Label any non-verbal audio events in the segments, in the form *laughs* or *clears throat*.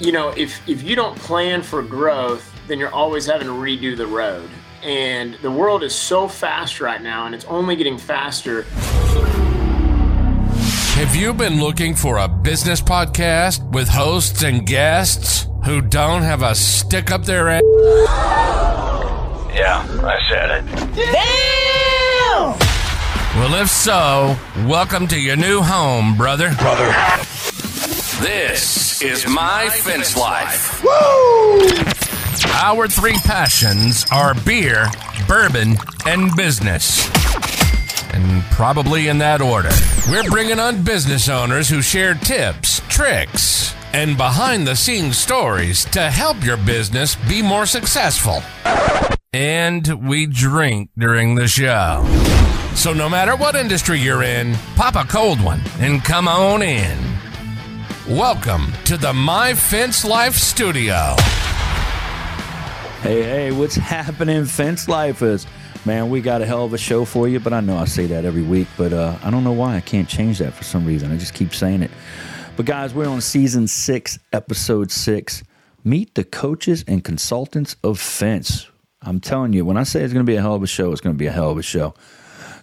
you know, if if you don't plan for growth, then you're always having to redo the road. And the world is so fast right now, and it's only getting faster. Have you been looking for a business podcast with hosts and guests who don't have a stick up their ass? Yeah, I said it. Damn! Well, if so, welcome to your new home, brother. Brother. This is My Fence Life. Woo! Our three passions are beer, bourbon, and business. And probably in that order. We're bringing on business owners who share tips, tricks, and behind the scenes stories to help your business be more successful. And we drink during the show. So no matter what industry you're in, pop a cold one and come on in. Welcome to the My Fence Life Studio. Hey, hey, what's *laughs* happening, Fence Lifers? Man, we got a hell of a show for you, but I know I say that every week, but uh, I don't know why I can't change that for some reason. I just keep saying it. But guys, we're on season six, episode six. Meet the coaches and consultants of Fence. I'm telling you, when I say it's going to be a hell of a show, it's going to be a hell of a show.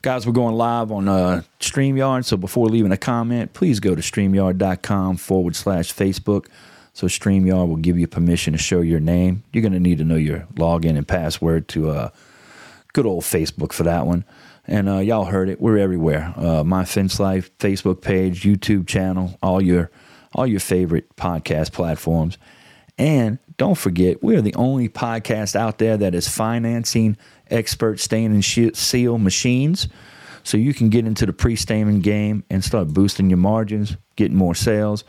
Guys, we're going live on uh, StreamYard, so before leaving a comment, please go to StreamYard.com forward slash Facebook. So StreamYard will give you permission to show your name. You're going to need to know your login and password to uh, good old Facebook for that one. And uh, y'all heard it. We're everywhere. Uh, My Fence Life Facebook page, YouTube channel, all your all your favorite podcast platforms. And don't forget, we're the only podcast out there that is financing expert stain and seal machines. So you can get into the pre-staining game and start boosting your margins, getting more sales,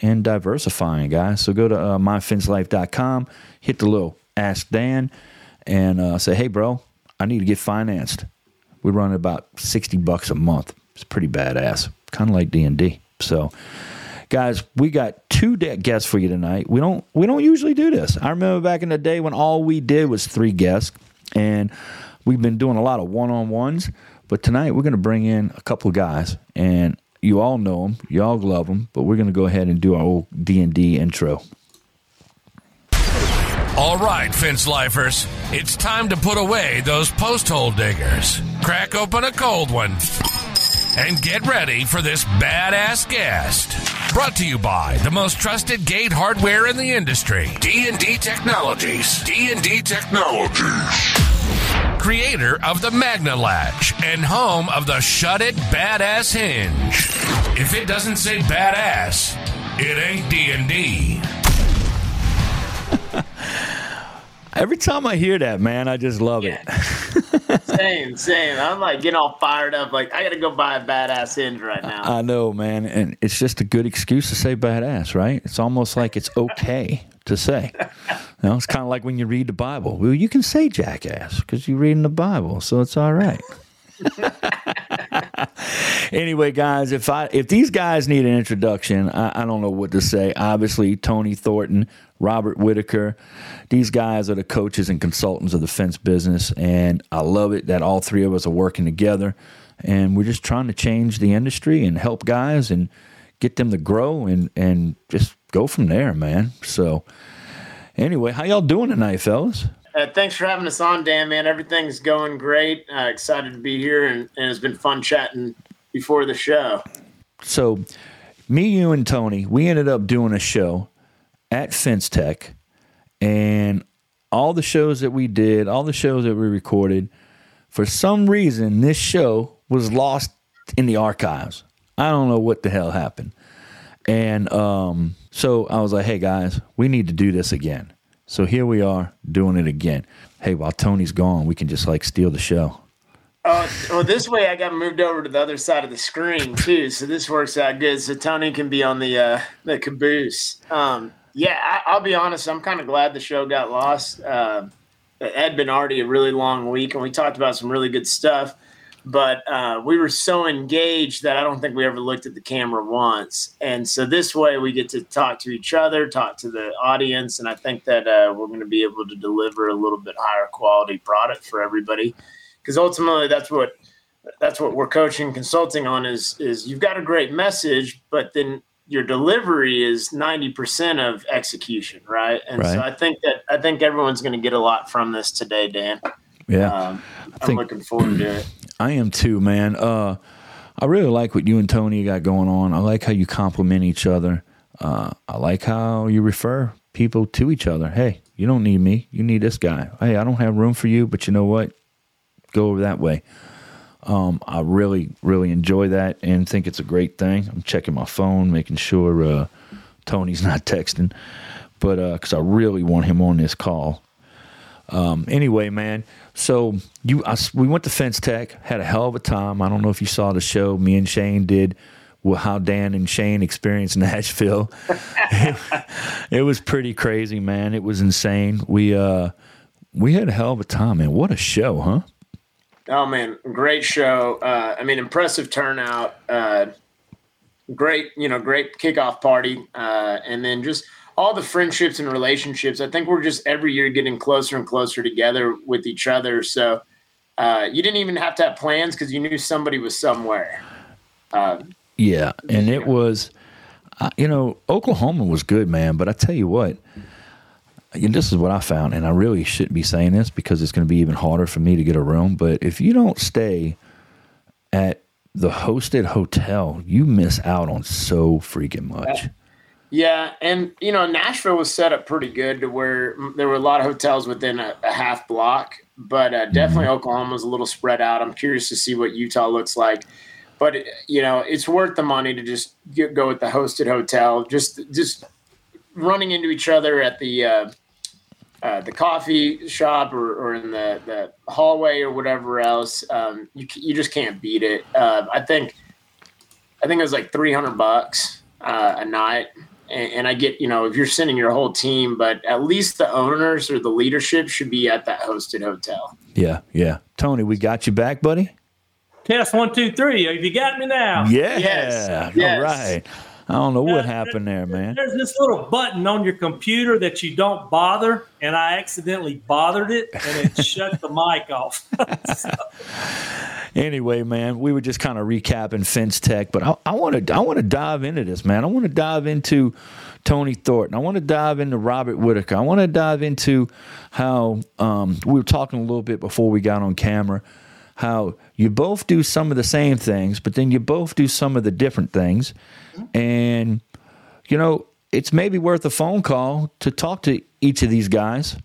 and diversifying, guys. So go to uh, myfencelife.com, hit the little Ask Dan, and uh, say, hey, bro, I need to get financed. We run about 60 bucks a month. It's pretty badass, kind of like D&D. So guys, we got two guests for you tonight. We don't we don't usually do this. I remember back in the day when all we did was three guests, and we've been doing a lot of one on ones. But tonight we're going to bring in a couple guys, and you all know them, you all love them. But we're going to go ahead and do our old D and D intro. All right, fence lifers, it's time to put away those post hole diggers. Crack open a cold one and get ready for this badass guest. Brought to you by the most trusted gate hardware in the industry, D&D Technologies. D&D Technologies. Creator of the Magna Latch and home of the Shut It Badass Hinge. If it doesn't say badass, it ain't D&D. *laughs* Every time I hear that, man, I just love Yeah. it. Same, same. I'm like getting all fired up. Like I got to go buy a badass hinge right now. I know, man, and it's just a good excuse to say badass, right? It's almost like it's okay to say. You know, it's kind of like when you read the Bible. Well, you can say jackass because you're reading the Bible, so it's all right. *laughs* *laughs* anyway, guys, if I if these guys need an introduction, I, I don't know what to say. Obviously, Tony Thornton, Robert Whittaker, these guys are the coaches and consultants of the fence business, and I love it that all three of us are working together, and we're just trying to change the industry and help guys and get them to grow and and just go from there, man. So, anyway, how y'all doing tonight, fellas? Uh, thanks for having us on, Dan. Man, everything's going great. Uh, excited to be here, and, and it's been fun chatting before the show. so me, you, and Tony, we ended up doing a show at Fence Tech, and all the shows that we did, all the shows that we recorded, for some reason, this show was lost in the archives. I don't know what the hell happened. And um, so I was like, hey guys, we need to do this again. So here we are doing it again. Hey, while Tony's gone, we can just like steal the show. Oh, well, this way I got moved over to the other side of the screen too, so this works out good. So Tony can be on the uh, the caboose. Um, yeah, I, I'll be honest. I'm kind of glad the show got lost. Uh, it had been already a really long week, and we talked about some really good stuff. But uh, we were so engaged that I don't think we ever looked at the camera once. And so this way we get to talk to each other, talk to the audience, and I think that uh, we're going to be able to deliver a little bit higher quality product for everybody because ultimately that's what that's what we're coaching consulting on is is you've got a great message but then your delivery is 90% of execution, right? And Right. so I think that I think everyone's going to get a lot from this today, Dan. Yeah. Um, I'm think- looking forward to it. I am too, man. Uh, I really like what you and Tony got going on. I like how you compliment each other. Uh, I like how you refer people to each other. Hey, you don't need me. You need this guy. Hey, I don't have room for you, but you know what? Go over that way. Um, I really, really enjoy that and think it's a great thing. I'm checking my phone, making sure uh, Tony's not *laughs* texting, but because I really want him on this call. Um, anyway, man. So you, I we went to Fence Tech, had a hell of a time. I don't know if you saw the show me and Shane did. Well, how Dan and Shane experienced *laughs* Nashville. it, *laughs* it was pretty crazy, man. It was insane. We uh, we had a hell of a time, man. What a show, huh? Oh man, great show. Uh, I mean, impressive turnout. Uh, great, you know, great kickoff party, uh, and then just all the friendships and relationships. I think we're just every year getting closer and closer together with each other. So uh, you didn't even have to have plans because you knew somebody was somewhere. Uh, Yeah, and it was, uh, you know, Oklahoma was good, man. But I tell you what, and this is what I found, and I really shouldn't be saying this because it's going to be even harder for me to get a room. But if you don't stay at the hosted hotel, you miss out on so freaking much. Yeah, and you know Nashville was set up pretty good to where there were a lot of hotels within a, a half block, but uh, definitely Oklahoma was a little spread out. I'm curious to see what Utah looks like, but you know it's worth the money to just get, go with the hosted hotel. Just just running into each other at the uh, uh, the coffee shop or, or in the, the hallway or whatever else, um, you you just can't beat it. Uh, I think I think it was like 300 bucks uh, a night. And, and I get, you know, if you're sending your whole team, but at least the owners or the leadership should be at that hosted hotel. Yeah, yeah. Tony, we got you back, buddy. Test one, two, three. Have you got me now? Yeah, Yes, all yes. right. I don't know what happened there, man. There's this little button on your computer that you don't bother, and I accidentally bothered it, and it *laughs* shut the mic off. *laughs* Anyway, man, we were just kind of recapping Fence Tech, but I want to I want to dive into this, man. I want to dive into Tony Thornton. I want to dive into Robert Whittaker. I want to dive into how um, we were talking a little bit before we got on camera. How you both do some of the same things, but then you both do some of the different things, and you know it's maybe worth a phone call to talk to each of these guys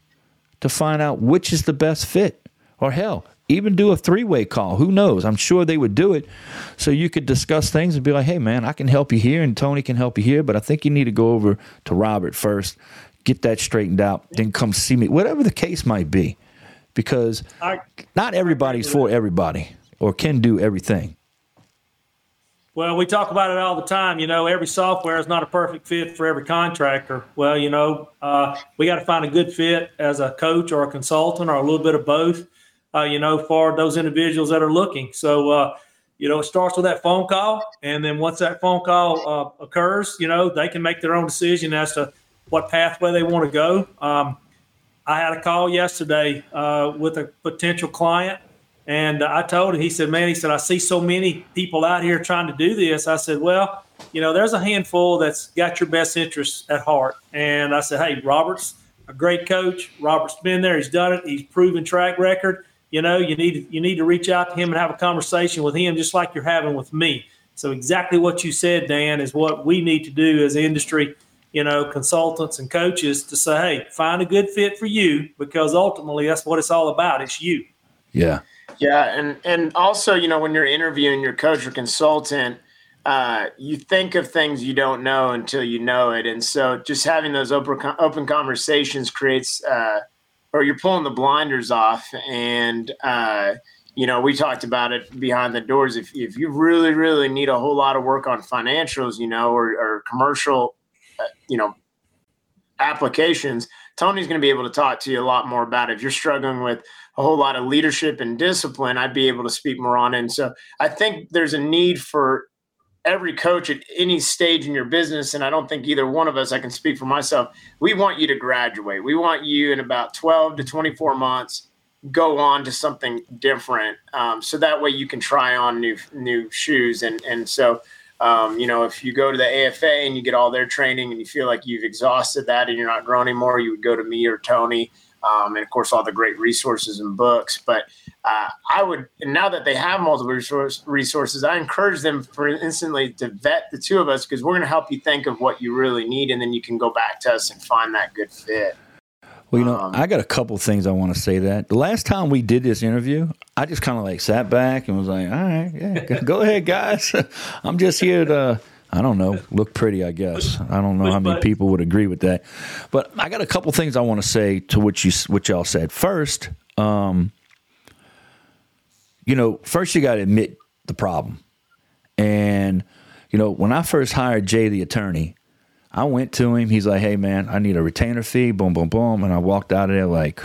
to find out which is the best fit. Or hell, even do a three way call. Who knows? I'm sure they would do it. So you could discuss things and be like, hey, man, I can help you here and Tony can help you here, but I think you need to go over to Robert first, get that straightened out, then come see me, whatever the case might be. Because I, not everybody's for everybody or can do everything. well, we talk about it all the time. You know, every software is not a perfect fit for every contractor. Well, you know, uh, we got to find a good fit as a coach or a consultant or a little bit of both. Uh, you know, for those individuals that are looking. So, uh, you know, it starts with that phone call, and then once that phone call uh, occurs, you know, they can make their own decision as to what pathway they want to go. Um, I had a call yesterday uh, with a potential client, and I told him, he said, Man, he said, I see so many people out here trying to do this. I said, Well, you know, there's a handful that's got your best interests at heart. And I said, Hey, Robert's a great coach. Robert's been there, he's done it, he's proven track record. You know, you need you need to reach out to him and have a conversation with him, just like you're having with me. So exactly what you said, Dan, is what we need to do as industry you know, consultants and coaches to say, hey, find a good fit for you because ultimately that's what it's all about. It's you. Yeah. Yeah, and and also, you know, when you're interviewing your coach or consultant, uh, you think of things you don't know until you know it, and so just having those open open conversations creates, uh, or you're pulling the blinders off, and uh, you know, we talked about it behind the doors. If if you really really need a whole lot of work on financials, you know, or, or commercial, you know, applications, Tony's going to be able to talk to you a lot more about it. If you're struggling with a whole lot of leadership and discipline, I'd be able to speak more on it. And so I think there's a need for every coach at any stage in your business. And I don't think either one of us, I can speak for myself, we want you to graduate. We want you in about 12 to 24 months go on to something different um, so that way you can try on new new shoes and and so Um, you know, if you go to the AFA and you get all their training and you feel like you've exhausted that and you're not growing anymore, you would go to me or Tony. Um, and of course, all the great resources and books. But uh, I would, now that they have multiple resource, resources, I encourage them for instantly to vet the two of us because we're going to help you think of what you really need, and then you can go back to us and find that good fit. Well, you know, um, I got a couple things I want to say. That the last time we did this interview, I just kind of like sat back and was like, "All right, yeah, go ahead, guys. *laughs* I'm just here to." I don't know, look pretty, I guess. I don't know how many people would agree with that. But I got a couple things I want to say to what you what y'all said. First, um, you know, first you got to admit the problem. And you know, when I first hired Jay the attorney, I went to him. He's like, "Hey man, I need a retainer fee." Boom, boom, boom. And I walked out of there like,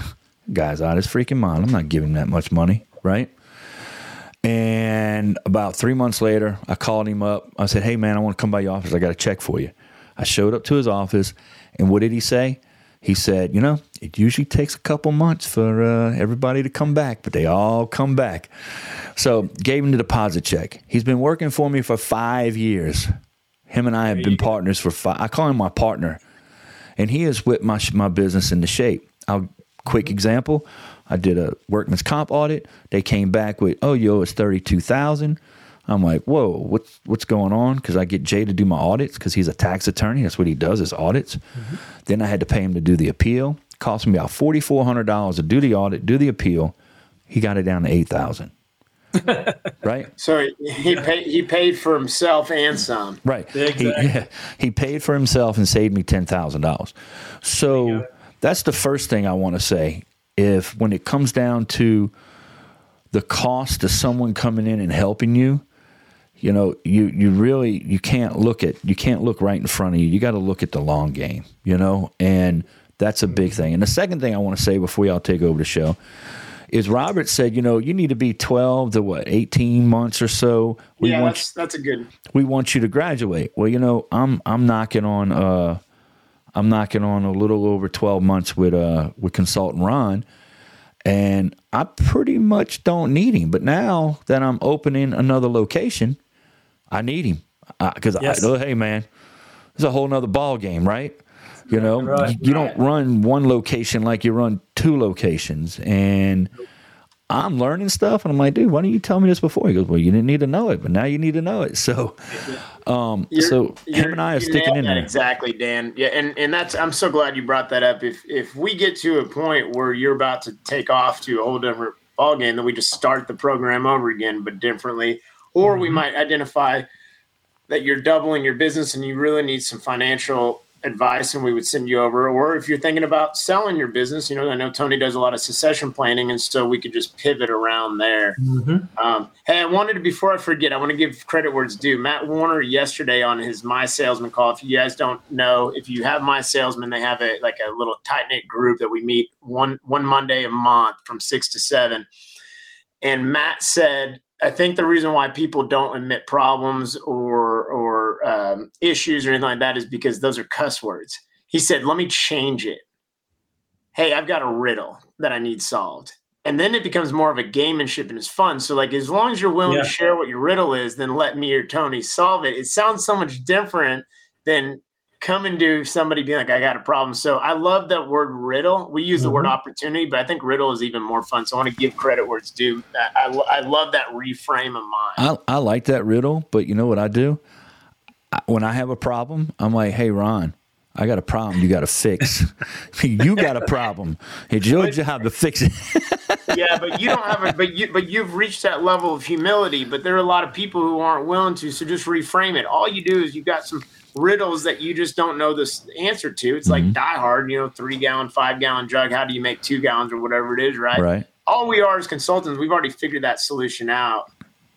"Guy's out his freaking mind. I'm not giving him that much money, right?" And about three months later, I called him up. I said, Hey, man, I want to come by your office. I got a check for you. I showed up to his office, and what did he say? He said, You know, it usually takes a couple months for uh, everybody to come back, but they all come back. So, gave him the deposit check. He's been working for me for five years. Him and I have been partners for five. I call him my partner, and he has whipped my, my business into shape. I'll quick example. I did a workman's comp audit. They came back with, oh, yo, it's thirty two thousand. I'm like, whoa, what's what's going on? Because I get Jay to do my audits because he's a tax attorney. That's what he does is audits. Mm-hmm. Then I had to pay him to do the appeal. Cost me about forty four hundred dollars to do the audit, do the appeal. He got it down to eight thousand. *laughs* right. So he paid he paid for himself and some. Right. Exactly. He, *laughs* yeah, he paid for himself and saved me ten thousand dollars. So that's the first thing I want to say if when it comes down to the cost of someone coming in and helping you, you know, you you really you can't look at you can't look right in front of you. You got to look at the long game, you know, and that's a big thing. And the second thing I want to say before y'all take over the show is Robert said, you know, you need to be 12 to what, 18 months or so. We yeah, want that's, you, that's a good. We want you to graduate. Well, you know, I'm I'm knocking on uh I'm knocking on a little over 12 months with uh with consultant Ron and I pretty much don't need him. But now that I'm opening another location, I need him because yes. I know, hey man, it's a whole nother ball game, right? You know, right, you, you don't run one location like you run two locations, and I'm learning stuff, and I'm like, dude, why didn't you tell me this before? He goes, well, you didn't need to know it, but now you need to know it. *laughs* So, um, you're, so him and I are sticking in there. Exactly, Dan. Yeah, and and that's I'm so glad you brought that up. If if we get to a point where you're about to take off to a whole different ball game, then we just start the program over again, but differently, or mm-hmm. we might identify that you're doubling your business and you really need some financial advice and we would send you over. Or if you're thinking about selling your business, you know, I know Tony does a lot of succession planning, and so we could just pivot around there. Mm-hmm. Um, hey, I wanted to, before I forget, I want to give credit where it's due. Matt Warner yesterday on his My Salesman call. If you guys don't know, if you have My Salesman, they have a like a little tight knit group that we meet one one Monday a month from six to seven. And Matt said I think the reason why people don't admit problems or or um, issues or anything like that is because those are cuss words. He said, "Let me change it." Hey, I've got a riddle that I need solved, and then it becomes more of a gamemanship and it's fun. So, like, as long as you're willing yeah. to share what your riddle is, then let me or Tony solve it. It sounds so much different than coming to somebody being like, I got a problem. So I love that word riddle. We use mm-hmm. the word mm-hmm. opportunity, but I think riddle is even more fun. So I want to give credit where it's due. I, I, I love that reframe of mind. I, I like that riddle, but you know what I do? when I have a problem, I'm like, hey, Ron, I got a problem you got to fix. *laughs* you got a problem. It's your but, job to fix it. *laughs* yeah, but you don't have a but you but you've reached that level of humility, but there are a lot of people who aren't willing to. So just reframe it. All you do is you got some riddles that you just don't know the answer to. It's mm-hmm. like Die Hard, you know, three gallon, five gallon jug. How do you make two gallons or whatever it is, right? Right. All we are as consultants, we've already figured that solution out.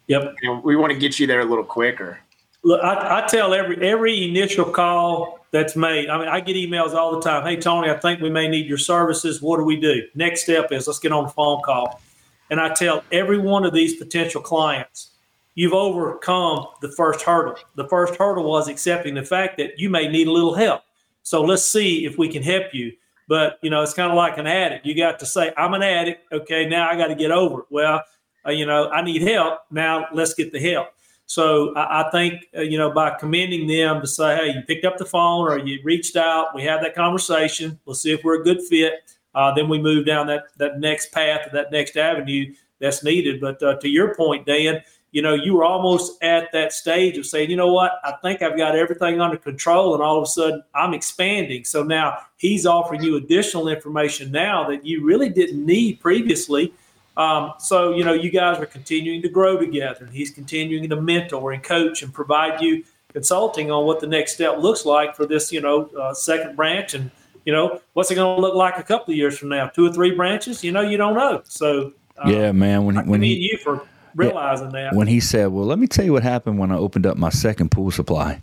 Yep. And we want to get you there a little quicker. Look, I, I, tell every every initial call that's made. I mean, I get emails all the time. Hey, Tony, I think we may need your services. What do we do? Next step is let's get on a phone call. And I tell every one of these potential clients, you've overcome the first hurdle. The first hurdle was accepting the fact that you may need a little help. So let's see if we can help you. But you know, it's kind of like an addict. You got to say, "I'm an addict." Okay, now I got to get over it. Well, uh, you know, I need help. Now let's get the help. So I, I think uh, you know by commending them to say, hey, you picked up the phone or you reached out, we have that conversation. We'll see if we're a good fit. Uh, then we move down that that next path, that next avenue that's needed. But uh, to your point, Dan, you know, you were almost at that stage of saying, you know what, I think I've got everything under control, and all of a sudden I'm expanding. So now he's offering you additional information now that you really didn't need previously. Um, so you know, you guys are continuing to grow together, and he's continuing to mentor and coach and provide you consulting on what the next step looks like for this, you know, uh, second branch. And you know what's it going to look like a couple of years from now? Two or three branches? You know you don't know. So uh, yeah man when, when he you for realizing yeah, that. When he said, "Well, let me tell you what happened when I opened up my second pool supply,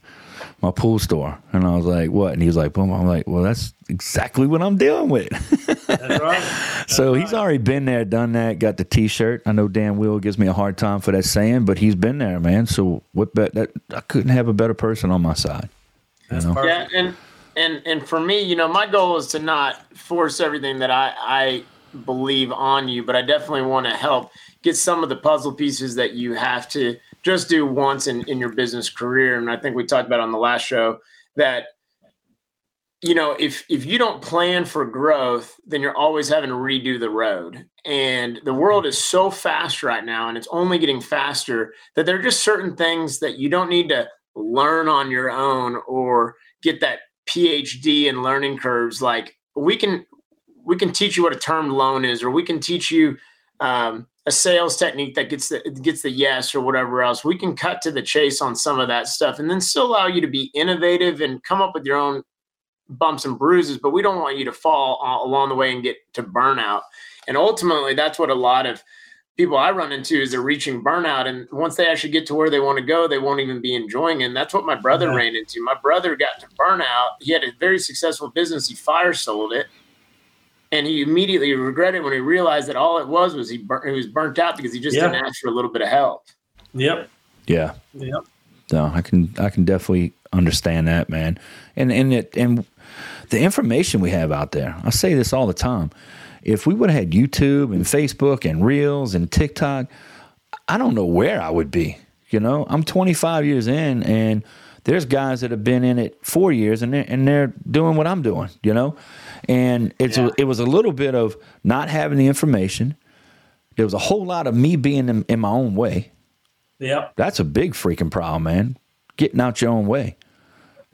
my pool store," and I was like, "What?" And he was like, "Boom." I'm like, "Well, that's exactly what I'm dealing with." *laughs* that's right. That's so right. he's already been there, done that, got the T-shirt. I know Dan Will gives me a hard time for that saying, but he's been there, man. So what? Bet that I couldn't have a better person on my side. That's know? Yeah, and and and for me, you know, my goal is to not force everything that I I believe on you, but I definitely want to help get some of the puzzle pieces that you have to just do once in, in your business career. And I think we talked about on the last show that you know if if you don't plan for growth then you're always having to redo the road and the world is so fast right now and it's only getting faster that there are just certain things that you don't need to learn on your own or get that phd in learning curves like we can we can teach you what a term loan is or we can teach you um, a sales technique that gets the gets the yes or whatever else. We can cut to the chase on some of that stuff and then still allow you to be innovative and come up with your own bumps and bruises, but we don't want you to fall along the way and get to burnout. And ultimately that's what a lot of people I run into is they're reaching burnout and once they actually get to where they want to go, they won't even be enjoying it. And that's what my brother yeah. ran into. My brother got to burnout. He had a very successful business. He fire sold it and he immediately regretted when he realized that all it was was he, bur- he was burnt out because he just yeah. didn't ask for a little bit of help. Yep. Yeah. Yep. No, I can I can definitely understand that, man. And and it and the information we have out there. I say this all the time. If we would have had YouTube and Facebook and Reels and TikTok, I don't know where I would be. You know, I'm 25 years in, and there's guys that have been in it four years, and they're, and they're doing what I'm doing. You know, and it's yeah. a, it was a little bit of not having the information. There was a whole lot of me being in, in my own way. Yeah, that's a big freaking problem, man. Getting out your own way.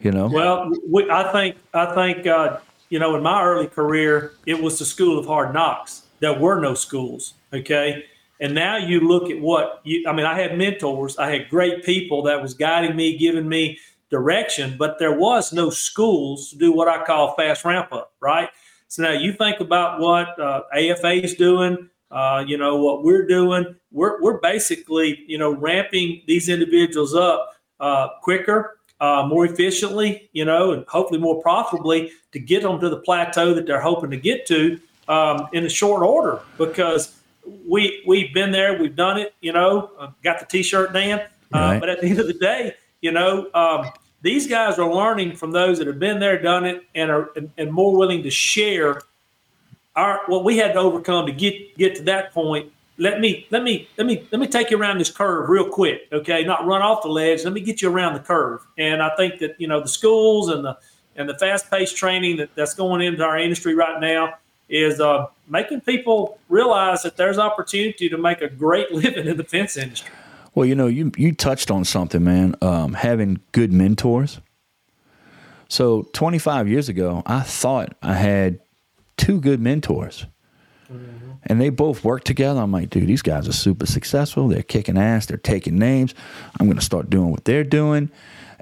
You know. Well, we, I think I think uh, you know in my early career it was the school of hard knocks. There were no schools. Okay. And now you look at what you, I mean, I had mentors, I had great people that was guiding me, giving me direction, but there was no schools to do what I call fast ramp up, right? So now you think about what uh, AFA is doing, uh, you know, what we're doing. We're, we're basically, you know, ramping these individuals up uh, quicker, uh, more efficiently, you know, and hopefully more profitably to get them to the plateau that they're hoping to get to um, in a short order because we, we've been there, we've done it, you know, uh, got the t-shirt, Dan. Uh, right. But at the end of the day, you know, um, these guys are learning from those that have been there, done it, and are and, and, more willing to share our what we had to overcome to get get to that point. Let me let me let me let me take you around this curve real quick, okay? Not run off the ledge. Let me get you around the curve. And I think that you know the schools and the and the fast paced training that, that's going into our industry right now is uh, making people realize that there's opportunity to make a great *laughs* living in the fence industry. Well, you know, you you touched on something, man. Um, having good mentors. So 25 years ago, I thought I had two good mentors. Mm-hmm. And they both work together. I'm like, dude, these guys are super successful. They're kicking ass. They're taking names. I'm going to start doing what they're doing.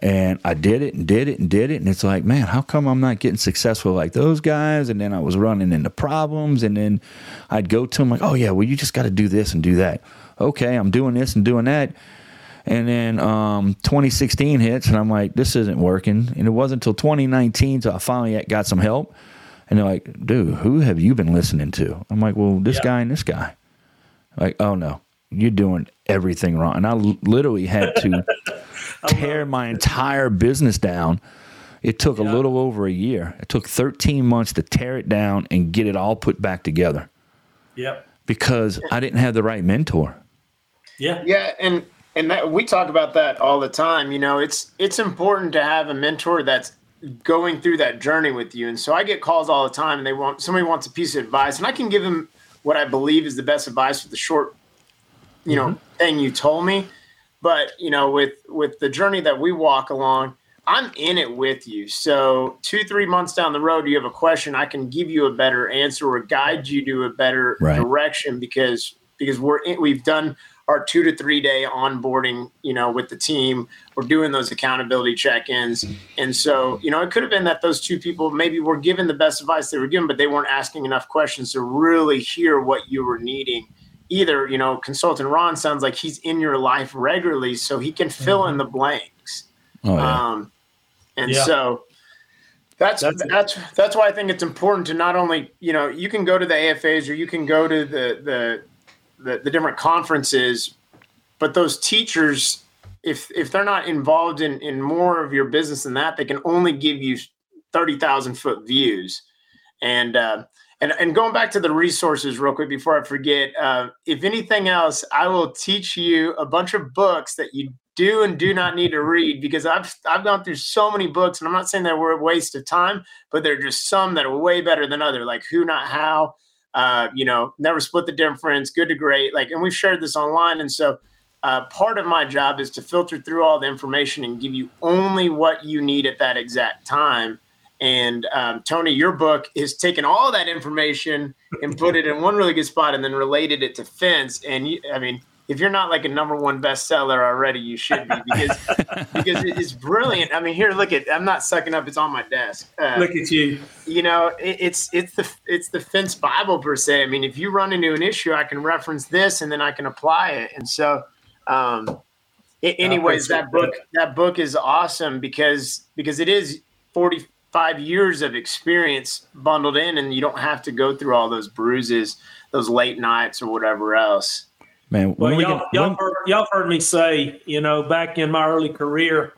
And I did it and did it and did it. And it's like, man, how come I'm not getting successful like those guys? And then I was running into problems. And then I'd go to them like, oh, yeah, well, you just got to do this and do that okay, I'm doing this and doing that. And then um, 2016 hits, and I'm like, this isn't working. And it wasn't until 2019 till I finally got some help. And they're like, dude, who have you been listening to? I'm like, well, this yeah. guy and this guy. Like, oh no, you're doing everything wrong. And I literally had to *laughs* tear my entire business down. It took yeah. a little over a year. It took 13 months to tear it down and get it all put back together. Yep. Because I didn't have the right mentor. Yeah. Yeah, and and that, we talk about that all the time. You know, it's it's important to have a mentor that's going through that journey with you. And so I get calls all the time, and they want somebody wants a piece of advice, and I can give them what I believe is the best advice with the short, you know, mm-hmm. thing you told me. But you know, with with the journey that we walk along, I'm in it with you. So two, three months down the road, you have a question, I can give you a better answer or guide you to a better right. direction because because we're in, we've done our two to three day onboarding, you know, with the team. We're doing those accountability check-ins. And so, you know, it could have been that those two people maybe were given the best advice they were given, but they weren't asking enough questions to really hear what you were needing. Either, you know, consultant Ron sounds like he's in your life regularly, so he can fill mm-hmm. in the blanks. Oh, yeah. Um, and yeah. so that's that's that's, that's why I think it's important to not only you know you can go to the AFAs or you can go to the the the, the different conferences, but those teachers, if if they're not involved in in more of your business than that, they can only give you thirty thousand foot views, and. Uh, and, and going back to the resources real quick before I forget, uh, if anything else, I will teach you a bunch of books that you do and do not need to read because I've I've gone through so many books, and I'm not saying that were a waste of time, but there are just some that are way better than other, like Who Not How, uh, you know, Never Split the Difference, Good to Great, like, and we've shared this online, and so. Uh, part of my job is to filter through all the information and give you only what you need at that exact time. And um, Tony, your book is taken all that information and put it in one really good spot, and then related it to fence. And you, I mean, if you're not like a number one bestseller already, you should be because *laughs* because it's brilliant. I mean, here, look at I'm not sucking up; it's on my desk. Uh, look at you. You know, it, it's it's the it's the fence Bible per se. I mean, if you run into an issue, I can reference this and then I can apply it. And so, um, it, anyways, that book that book is awesome because because it is 45 years of experience bundled in, and you don't have to go through all those bruises, those late nights, or whatever else. Man, well, y'all, get, y'all, heard, y'all heard me say, you know, back in my early career,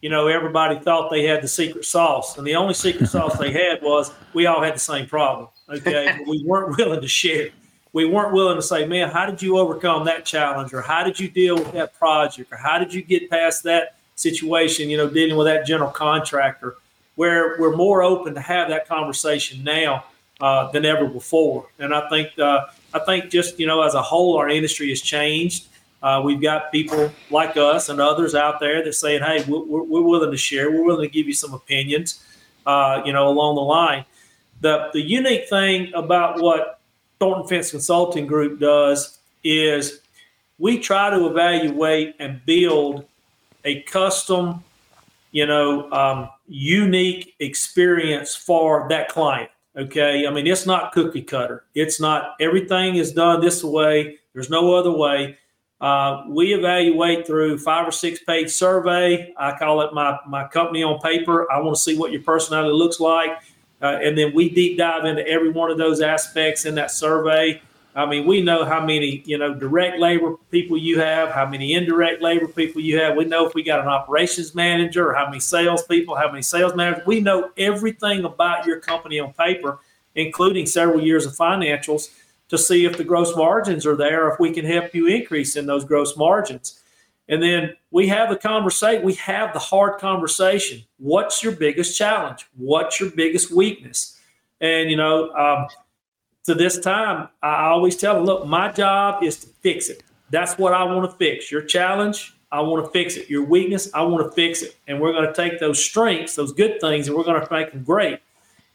you know, everybody thought they had the secret sauce, and the only secret sauce they *laughs* had was we all had the same problem. Okay, *laughs* we weren't willing to share. We weren't willing to say, "Man, how did you overcome that challenge?" or "How did you deal with that project?" or "How did you get past that situation?" You know, dealing with that general contractor. Where we're more open to have that conversation now uh, than ever before, and I think uh, I think just you know as a whole, our industry has changed. Uh, we've got people like us and others out there that saying, "Hey, we're, we're willing to share. We're willing to give you some opinions." Uh, you know, along the line. The the unique thing about what Thornton Fence Consulting Group does is we try to evaluate and build a custom, you know, um, unique experience for that client. Okay. I mean, it's not cookie cutter. It's not everything is done this way. There's no other way. Uh, we evaluate through five or six page survey. I call it my, my company on paper. I want to see what your personality looks like. Uh, and then we deep dive into every one of those aspects in that survey. I mean, we know how many, you know, direct labor people you have, how many indirect labor people you have. We know if we got an operations manager or how many sales people, how many sales managers. We know everything about your company on paper, including several years of financials to see if the gross margins are there, if we can help you increase in those gross margins. And then we have the conversation, we have the hard conversation. What's your biggest challenge? What's your biggest weakness? And, you know, um, to this time, I always tell them, look, my job is to fix it. That's what I want to fix. Your challenge, I want to fix it. Your weakness, I want to fix it. And we're going to take those strengths, those good things, and we're going to make them great.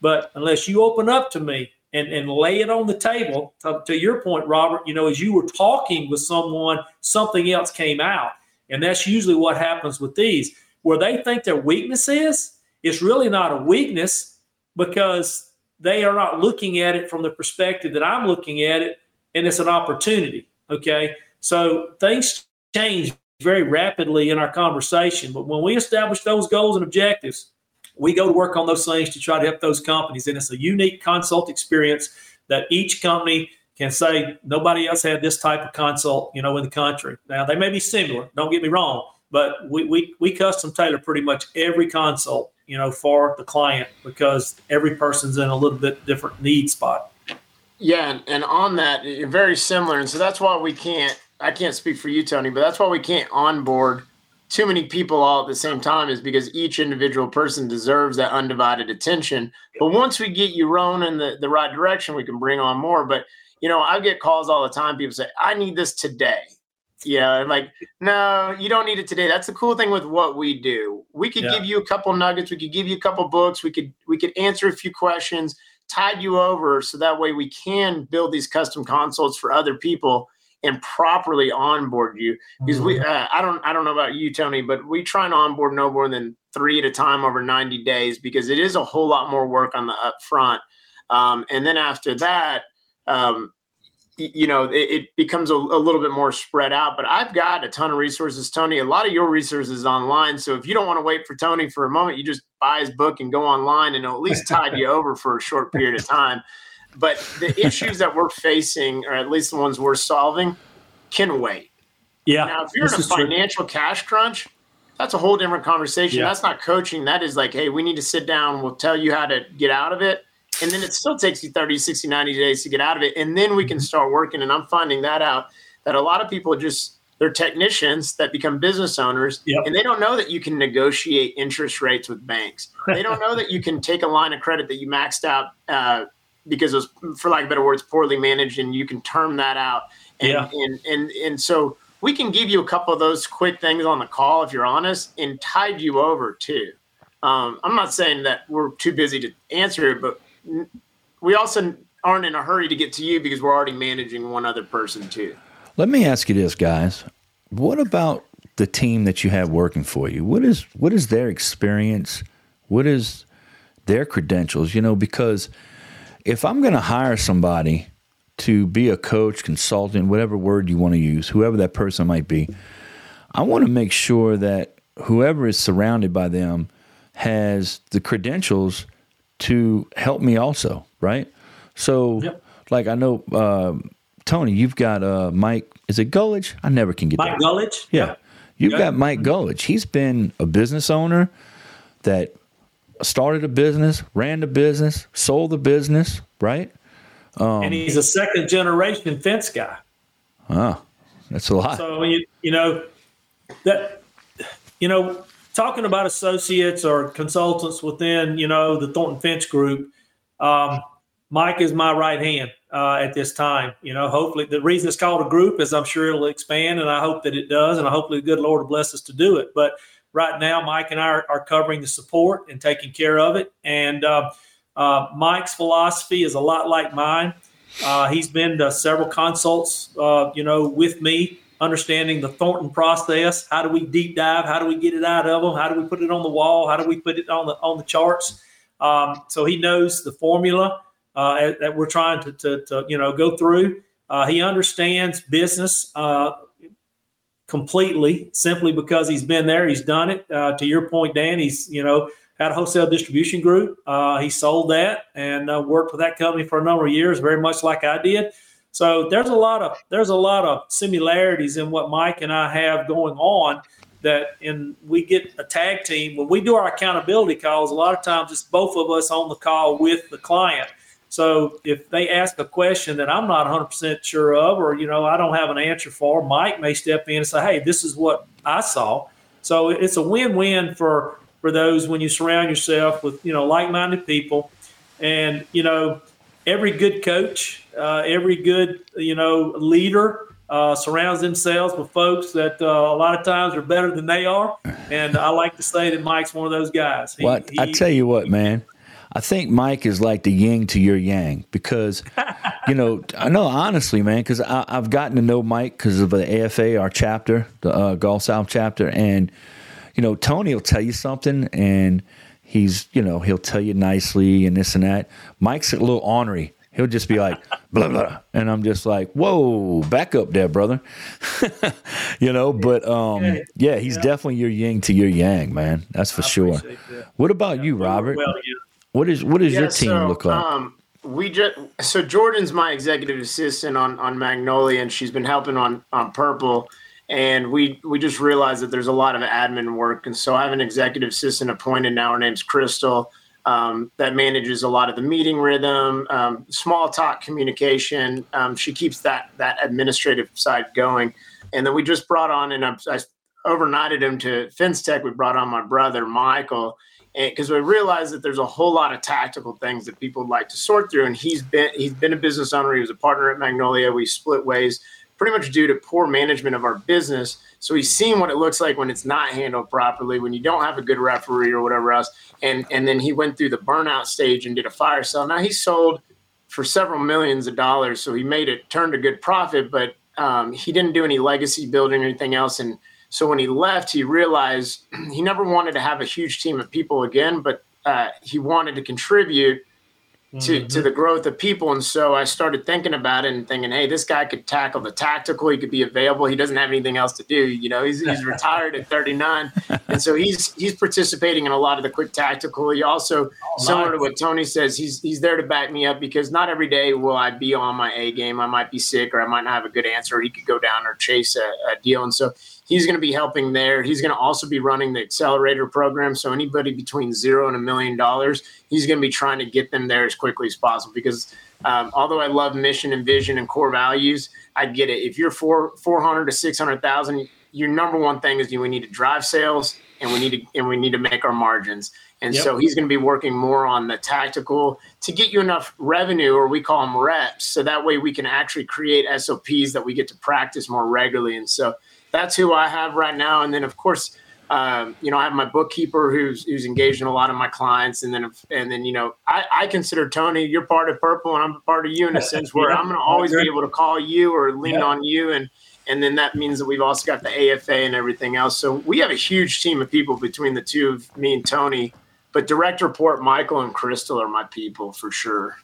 But unless you open up to me and, and lay it on the table, to, to your point, Robert, you know, as you were talking with someone, something else came out. And that's usually what happens with these, where they think their weakness is, it's really not a weakness because they are not looking at it from the perspective that I'm looking at it, and it's an opportunity. Okay. So things change very rapidly in our conversation. But when we establish those goals and objectives, we go to work on those things to try to help those companies. And it's a unique consult experience that each company can say, nobody else had this type of consult, you know, in the country. Now, they may be similar, don't get me wrong, but we, we, we custom tailor pretty much every consult you know, for the client because every person's in a little bit different need spot. Yeah, and, on that, very similar, and so that's why we can't I can't speak for you, Tony, but that's why we can't onboard too many people all at the same time is because each individual person deserves that undivided attention. But once we get you rolling in the, the right direction, we can bring on more. But you know, I get calls all the time. People say, I need this today. Yeah, like, no, you don't need it today. That's the cool thing with what we do. We could Yeah. give you a couple nuggets, we could give you a couple books, we could we could answer a few questions, tide you over so that way we can build these custom consults for other people and properly onboard you because we uh, I don't I don't know about you Tony but we try and onboard no more than 3 at a time over 90 days because it is a whole lot more work on the upfront um, and then after that um, you know it, it becomes a, a little bit more spread out but I've got a ton of resources Tony a lot of your resources online so if you don't want to wait for Tony for a moment you just buy his book and go online and it'll at least tide you over for a short period of time but the *laughs* issues that we're facing, or at least the ones we're solving, can wait. Yeah. Now, if you're in a is true. financial cash crunch, that's a whole different conversation. Yeah. That's not coaching. That is like, hey, we need to sit down. We'll tell you how to get out of it. And then it still takes you 30, 60, 90 days to get out of it. And then we Mm-hmm. can start working. And I'm finding that out that a lot of people just, they're technicians that become business owners Yep. and they don't know that you can negotiate interest rates with banks. They don't know that you can take a line of credit that you maxed out uh, because it was, for lack of better words, poorly managed, and you can term that out. And, Yeah. and and and so we can give you a couple of those quick things on the call if you're honest, and tide you over too. Um, I'm not saying that we're too busy to answer it, but we also aren't in a hurry to get to you because we're already managing one other person too. Let me ask you this, guys. What about the team that you have working for you? What is what is their experience? What is their credentials? You know, because if I'm going to hire somebody to be a coach, consultant, whatever word you want to use, whoever that person might be, I want to make sure that whoever is surrounded by them has the credentials to help me also, right? So, Yep. like I know um Tony, you've got uh, Mike. Is it Gullidge? I never can get Mike that. Gulledge. Yeah. You've Yeah. got Mike Gullidge. He's been a business owner that started a business, ran the business, sold the business, right? Um, and he's a second generation fence guy. Oh, that's a lot. So you, you know that you know talking about associates or consultants within you know the Thornton Fence Group. Um, Mike is my right hand uh, at this time. You know, hopefully the reason it's called a group is I'm sure it'll expand, and I hope that it does, and I hopefully the good Lord will bless us to do it. But right now, Mike and I are, are covering the support and taking care of it. And uh, uh, Mike's philosophy is a lot like mine. Uh, he's been to several consults, uh, you know, with me, understanding the Thornton process. How do we deep dive? How do we get it out of them? How do we put it on the wall? How do we put it on the on the charts? Um, so he knows the formula uh, that we're trying to, to, to you know go through. Uh, he understands business uh, completely, simply because he's been there. He's done it. Uh, to your point, Dan, he's you know had a wholesale distribution group. Uh, he sold that and uh, worked with that company for a number of years, very much like I did. So there's a lot of there's a lot of similarities in what Mike and I have going on. That and we get a tag team when we do our accountability calls. A lot of times it's both of us on the call with the client. So if they ask a question that I'm not 100% sure of, or you know I don't have an answer for, Mike may step in and say, "Hey, this is what I saw." So it's a win-win for for those when you surround yourself with you know like-minded people, and you know every good coach, uh, every good you know leader uh, surrounds themselves with folks that uh, a lot of times are better than they are, and I like to say that Mike's one of those guys. He- Well, I he- tell you what, man. I think Mike is like the yin to your yang because, *laughs* you know, I know honestly, man, because I've gotten to know Mike because of the AFA, our chapter, the uh, Gulf South chapter, and you know, Tony will tell you something, and he's, you know, he'll tell you nicely and this and that. Mike's a little ornery. He'll just be like, *laughs* blah, blah. And I'm just like, whoa, back up there, brother. *laughs* you know, but um, yeah, he's definitely your yin to your yang, man. That's for sure. that. What about you, Robert? Well, yeah. What is what does your team so, look like? Um, we just so Jordan's my executive assistant on on Magnolia, and she's been helping on on Purple. And we we just realized that there's a lot of admin work, and so I have an executive assistant appointed now. Her name's Crystal. Um, that manages a lot of the meeting rhythm, um, small talk communication. Um, she keeps that that administrative side going. and then we just brought on, and I, I overnighted him to Fence Tech. We brought on my brother Michael, because we realized that there's a whole lot of tactical things that people would like to sort through. And he's been he's been a business owner. He was a partner at Magnolia. We split ways pretty much due to poor management of our business. So he's seen what it looks like when it's not handled properly, when you don't have a good referee or whatever else. And and then he went through the burnout stage and did a fire sale. Now he sold for several millions of dollars, so he made it turned a good profit, but um, he didn't do any legacy building or anything else. And so when he left, he realized *clears throat* he never wanted to have a huge team of people again, but uh, he wanted to contribute to, mm-hmm. to the growth of people. And so I started thinking about it and thinking, hey, this guy could tackle the tactical. He could be available. He doesn't have anything else to do. You know, he's, he's *laughs* retired at 39. And so he's he's participating in a lot of the quick tactical. He also, oh, similar nice. to what Tony says, he's he's there to back me up because not every day will I be on my A game. I might be sick or I might not have a good answer. He could go down or chase a, a deal. And so he's going to be helping there. He's going to also be running the accelerator program. So anybody between zero and a million dollars, he's going to be trying to get them there as quickly as possible. Because um, although I love mission and vision and core values, I get it. If you're four four hundred to six hundred thousand, your number one thing is we need to drive sales and we need to and we need to make our margins. And yep. so he's going to be working more on the tactical to get you enough revenue, or we call them reps, so that way we can actually create SOPs that we get to practice more regularly. And so that's who I have right now. And then of course, um, you know, I have my bookkeeper who's who's engaged in a lot of my clients, and then and then you know, I, I consider Tony, you're part of Purple, and I'm part of you in a sense *laughs* where yeah, I'm going to always be able to call you or lean yeah. on you, and and then that means that we've also got the AFA and everything else. So we have a huge team of people between the two of me and Tony. But direct report, Michael and Crystal are my people for sure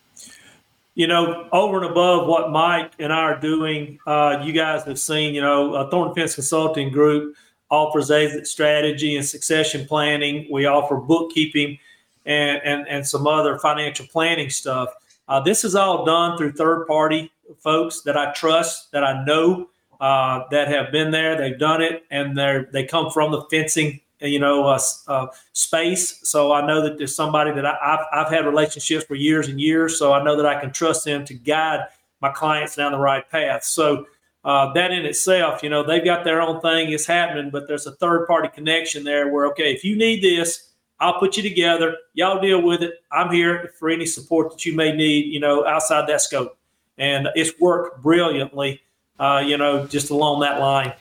you know, over and above what Mike and I are doing, uh, you guys have seen, you know, uh, Thornton Fence Consulting Group offers exit strategy and succession planning. We offer bookkeeping and, and, and some other financial planning stuff. Uh, this is all done through third party folks that I trust, that I know, uh, that have been there, they've done it, and they they come from the fencing you know uh, uh, space. So I know that there's somebody that I, have I've had relationships for years and years. So I know that I can trust them to guide my clients down the right path. So uh, that in itself, you know, they've got their own thing, it's happening, but there's a third party connection there where okay, if you need this, I'll put you together. Y'all deal with it. I'm here for any support that you may need, you know, outside that scope. And it's worked brilliantly, uh, you know, just along that line.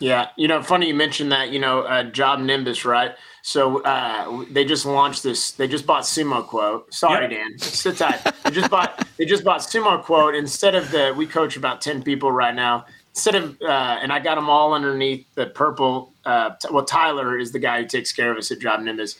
Yeah, you know, funny you mentioned that. You know, uh, JobNimbus, right? So uh, they just launched this. They just bought SumoQuote. Sorry, yep. Dan, sit tight. they just bought. *laughs* They just bought SumoQuote instead of the. We coach about ten people right now. Instead of, uh, and I got them all underneath the purple. Uh, t- well, Tyler is the guy who takes care of us at JobNimbus.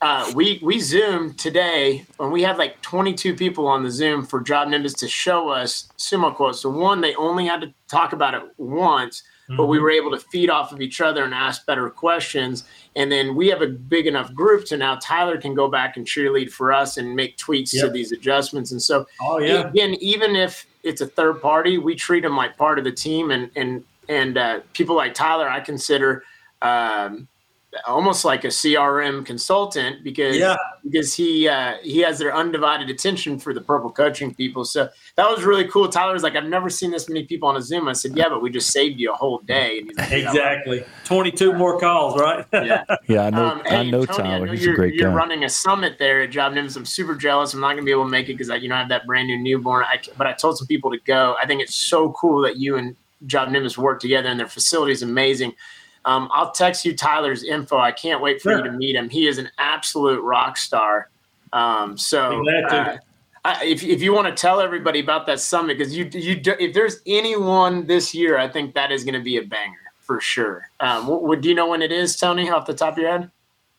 Uh, we we zoomed today and we had like 22 people on the Zoom for JobNimbus to show us SumoQuote. So one, they only had to talk about it once mm-hmm. but we mm-hmm. were able to feed off of each other and ask better questions. And then we have a big enough group to now Tyler can go back and cheerlead for us and make tweaks yep. to these adjustments. And so, oh, yeah. again, even if it's a third party, we treat them like part of the team. And and and uh, people like Tyler, I consider. Um, almost like a CRM consultant because yeah. because he uh, he has their undivided attention for the purple coaching people. So that was really cool. Tyler was like, I've never seen this many people on a Zoom. I said, Yeah, but we just saved you a whole day. Like, exactly. Twenty two more calls, right? *laughs* yeah. Yeah, I know. Um, hey, I know Tony, Tyler. I know He's a great you're guy. running a summit there at JobNimbus. I'm super jealous. I'm not going to be able to make it because I you know I have that brand new newborn. I, but I told some people to go. I think it's so cool that you and JobNimbus work together, and their facility is amazing. Um, I'll text you Tyler's info. I can't wait for sure. you to meet him. He is an absolute rock star. Um, so uh, I, if, if you want to tell everybody about that summit, because you you if there's anyone this year, I think that is going to be a banger for sure. Um, what, do you know when it is, Tony, off the top of your head?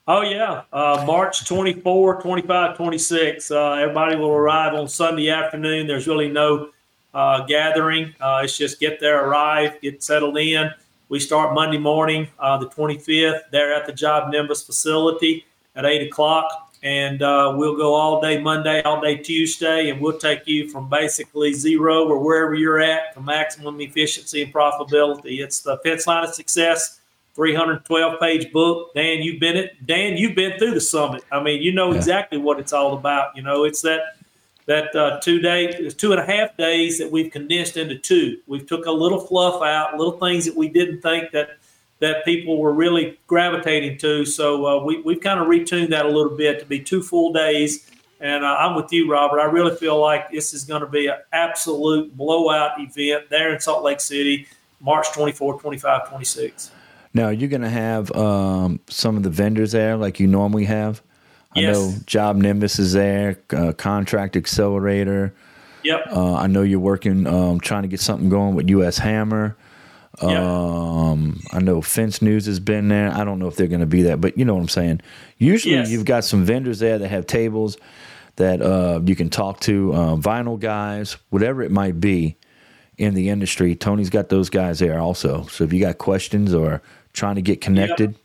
Oh, yeah. Uh, March 24, 25, 26. Uh, everybody will arrive on Sunday afternoon. There's really no uh, gathering. Uh, it's just get there, arrive, get settled in. We start Monday morning, uh, the 25th, there at the JobNimbus facility at 8 o'clock. And uh, we'll go all day Monday, all day Tuesday, and we'll take you from basically zero or wherever you're at to maximum efficiency and profitability. It's the fence line of success. 312 page book. Dan, you've been it. Dan, you've been through the summit. I mean, you know yeah. exactly what it's all about. You know, it's that that uh, two days, two and a half days that we've condensed into two. We've took a little fluff out, little things that we didn't think that that people were really gravitating to. So uh, we we've kind of retuned that a little bit to be two full days. And uh, I'm with you, Robert. I really feel like this is going to be an absolute blowout event there in Salt Lake City, March 24, 25, 26. Now, are you're going to have um, some of the vendors there like you normally have. I know JobNimbus is there, uh, Contract Accelerator. Yep. Uh, I know you're working, um, trying to get something going with US Hammer. yep. Um, I know Fence News has been there. I don't know if they're going to be there, but you know what I'm saying. Usually, Yes. you've got some vendors there that have tables that uh, you can talk to, uh, vinyl guys, whatever it might be in the industry. Tony's got those guys there also. So if you got questions or trying to get connected,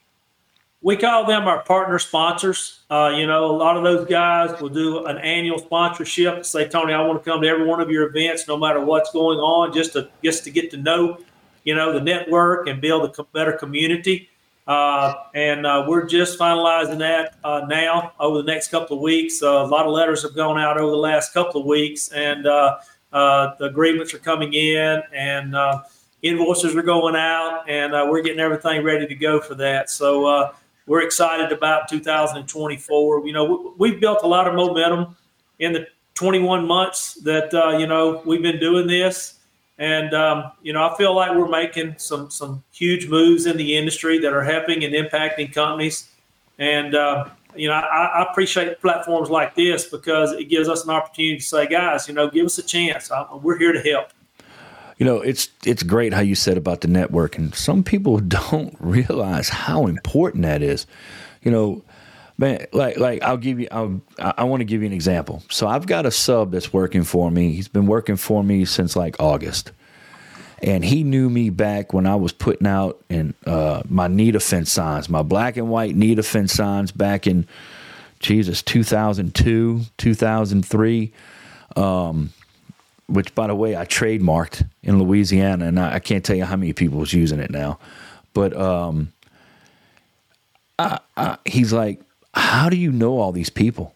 we call them our partner sponsors. Uh, you know, a lot of those guys will do an annual sponsorship. Say, Tony, I want to come to every one of your events, no matter what's going on, just to just to get to know, you know, the network and build a better community. Uh, and uh, we're just finalizing that uh, now over the next couple of weeks. Uh, a lot of letters have gone out over the last couple of weeks, and uh, the agreements are coming in, and invoices are going out, and we're getting everything ready to go for that. So we're excited about 2024. You know, we, we've built a lot of momentum in the 21 months that uh, you know we've been doing this, and um, you know I feel like we're making some some huge moves in the industry that are helping and impacting companies, and uh, you know I, I appreciate platforms like this because it gives us an opportunity to say, guys, you know, give us a chance. I, we're here to help. You know, it's it's great how you said about the network, and some people *laughs* don't realize how important that is. You know, man, like like I'll give you, I'll, I want to give you an example. So I've got a sub that's working for me. He's been working for me since like August, and he knew me back when I was putting out in uh, my need of fence signs, my black and white need of fence signs back in Jesus 2002, 2003 which by the way I trademarked in Louisiana, and I, I can't tell you how many people was using it now. But um, I, I, he's like, "How do you know all these people?"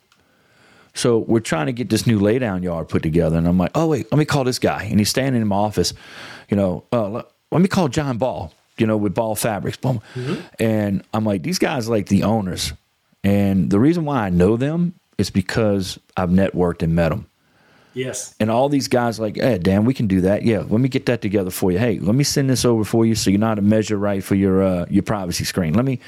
So we're trying to get this new laydown yard put together, and I'm like, "Oh wait, let me call this guy." And he's standing in my office, you know. Uh, let, me call John Ball, you know, with Ball Fabrics, boom. And I'm like, these guys are like the owners, and the reason why I know them is because I've networked and met them. Yes. And all these guys like, hey, Dan, we can do that. Yeah, let me get that together for you. Hey, let me send this over for you so you know how to measure right for your uh, your privacy screen. Let me.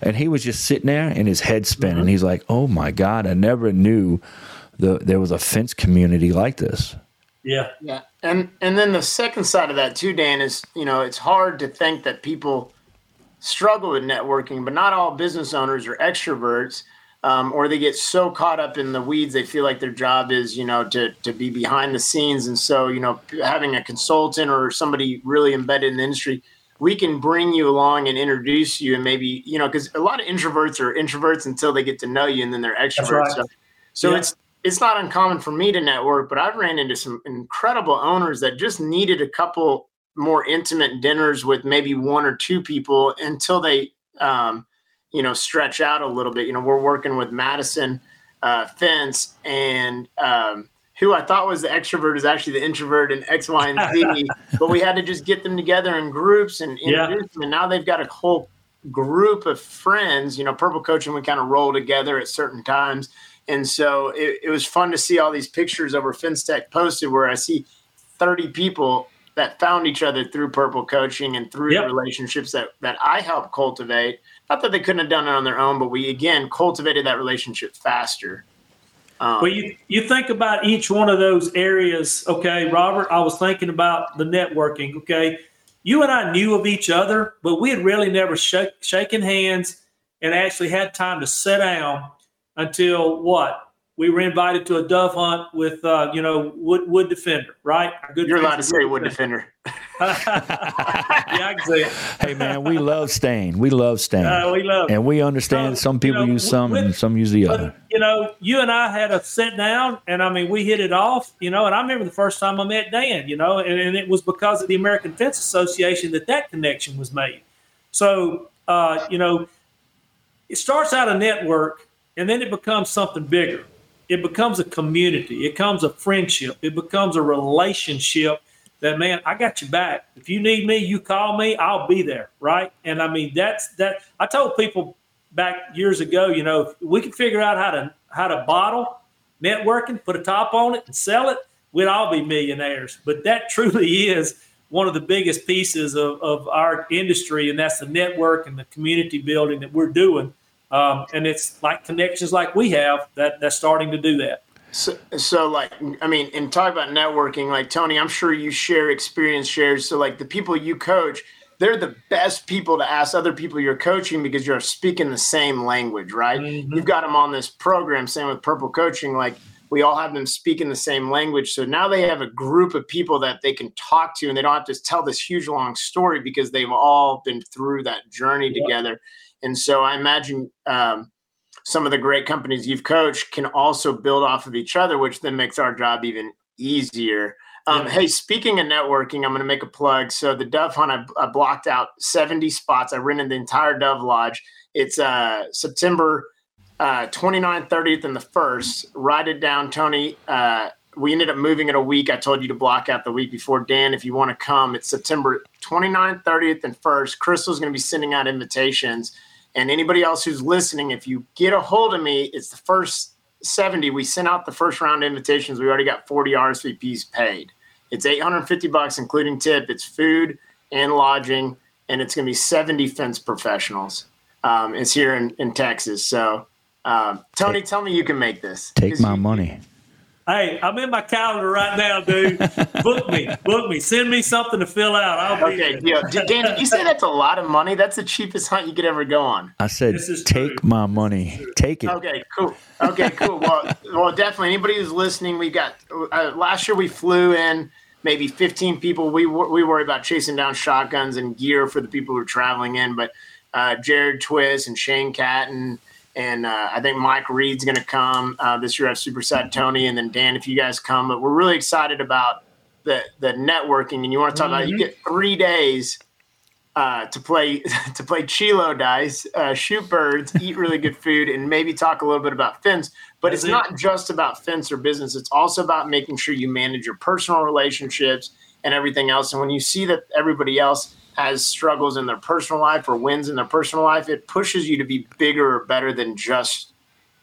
And he was just sitting there and his head spinning. He's like, oh my god, I never knew the there was a fence community like this. Yeah. Yeah, and and then the second side of that too, Dan, is you know it's hard to think that people struggle with networking, but not all business owners are extroverts, um, or they get so caught up in the weeds they feel like their job is you know to to be behind the scenes, and so you know having a consultant or somebody really embedded in the industry. We can bring you along and introduce you, and maybe you know, because a lot of introverts are introverts until they get to know you, and then they're extroverts. right. So, so Yeah. it's it's not uncommon for me to network, but I've ran into some incredible owners that just needed a couple more intimate dinners with maybe one or two people until they, um, you know, stretch out a little bit. You know, we're working with Madison uh, Fence, and um, who I thought was the extrovert is actually the introvert in X, Y, and Z. *laughs* but we had to just get them together in groups and Yeah. introduce them, and now they've got a whole group of friends. You know, Purple Coaching, we kind of roll together at certain times. And so it, it was fun to see all these pictures over Fence Tech posted where I see 30 people that found each other through Purple Coaching and through Yep. the relationships that, that I helped cultivate. Not that they couldn't have done it on their own, but we again cultivated that relationship faster. Um, Well, you, you think about each one of those areas. Okay, Robert, I was thinking about the networking. Okay. You and I knew of each other, but we had really never shake, shaken hands and actually had time to sit down until what? We were invited to a dove hunt with, uh, you know, Wood, Wood Defender, right? Good you're allowed to say Wood Defender. *laughs* *laughs* yeah, I can say it. Hey man, we love Stain. We love Stain. Uh, we love and we understand So, some people you know, use some with- and some use the other. You know, you and I had a sit down, and I mean, we hit it off. You know, and I remember the first time I met Dan. You know, and, and it was because of the American Fence Association that that connection was made. So, uh, you know, it starts out a network, and then it becomes something bigger. It becomes a community. It becomes a friendship. It becomes a relationship that man, I got you back. If you need me, you call me, I'll be there. Right. And I mean, that's that I told people back years ago, you know, we could figure out how to how to bottle networking, put a top on it and sell it, we'd all be millionaires. But that *laughs* truly is one of the biggest pieces of, of our industry, and that's the network and the community building that we're doing. Um, and it's like connections like we have that that's starting to do that. So, so like, I mean, and talk about networking, like Tony, I'm sure you share experience shares. So like the people you coach, they're the best people to ask other people you're coaching because you're speaking the same language, right? Mm-hmm. You've got them on this program, same with Purple Coaching, like we all have them speaking the same language. So now they have a group of people that they can talk to and they don't have to tell this huge long story because they've all been through that journey yep. together. And so I imagine um, some of the great companies you've coached can also build off of each other, which then makes our job even easier. Um, yeah. Hey, speaking of networking, I'm going to make a plug. So the Dove Hunt, I, I, blocked out 70 spots. I rented the entire Dove Lodge. It's uh, September uh, 29th, 30th, and the 1st. Write it down, Tony. Uh, we ended up moving it a week. I told you to block out the week before. Dan, if you want to come, it's September 29th, 30th, and 1st. Crystal's going to be sending out invitations. And anybody else who's listening, if you get a hold of me, it's the first 70, we sent out the first round invitations. We already got 40 RSVPs paid. It's 850 bucks, including tip. It's food and lodging, and it's going to be 70 fence professionals. Um, it's here in, in Texas. So, uh, Tony, take, tell me you can make this. Take my you, money. Hey, I'm in my calendar right now, dude. book me, book me. Send me something to fill out. I'll be okay, yeah. Dan, did you say that's a lot of money? That's the cheapest hunt you could ever go on. I said, take true. my money. Take it. Okay, cool. Okay, cool. well, well, definitely. Anybody who's listening, we got uh, last year we flew in maybe 15 people. We we worry about chasing down shotguns and gear for the people who are traveling in, but uh, Jared Twist and Shane Catton and uh, I think Mike Reed's going to come uh, this year at Super Sad Tony, and then Dan, if you guys come. But we're really excited about the the networking, and you want to talk mm-hmm. about you get three days uh, to play *laughs* to play Chilo dice, uh, shoot birds, eat really good *laughs* food, and maybe talk a little bit about fence. But That's it's it. not just about fence or business; it's also about making sure you manage your personal relationships and everything else. And when you see that everybody else has struggles in their personal life or wins in their personal life, it pushes you to be bigger or better than just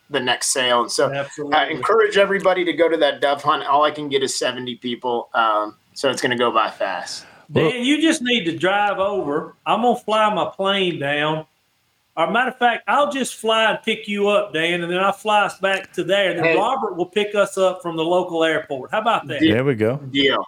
the next sale. And so I encourage everybody to go to that dove hunt. All I can get is 70 people. Um, so it's going to go by fast. Dan, you just need to drive over. I'm going to fly my plane down. Or matter of fact, I'll just fly and pick you up, Dan, and then I'll fly us back to there. And then hey. Robert will pick us up from the local airport. How about that? There we go. Deal.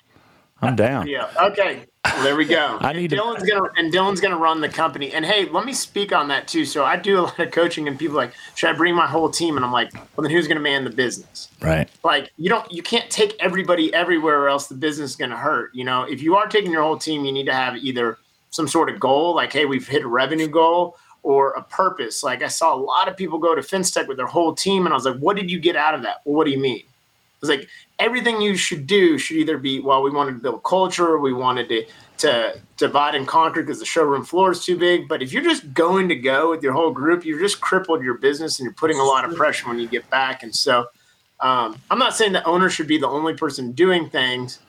I'm down. Yeah. Okay. Well, there we go. *laughs* I need and Dylan's to... gonna and Dylan's gonna run the company. And hey, let me speak on that too. So I do a lot of coaching, and people like, should I bring my whole team? And I'm like, well, then who's gonna man the business? Right. Like you don't, you can't take everybody everywhere, or else the business is gonna hurt. You know, if you are taking your whole team, you need to have either some sort of goal, like hey, we've hit a revenue goal, or a purpose. Like I saw a lot of people go to Fence Tech with their whole team, and I was like, what did you get out of that? Well, what do you mean? Was like everything you should do should either be well, we wanted to build culture, we wanted to to divide and conquer because the showroom floor is too big. But if you're just going to go with your whole group, you're just crippled your business and you're putting a lot of pressure when you get back. And so um, I'm not saying the owner should be the only person doing things,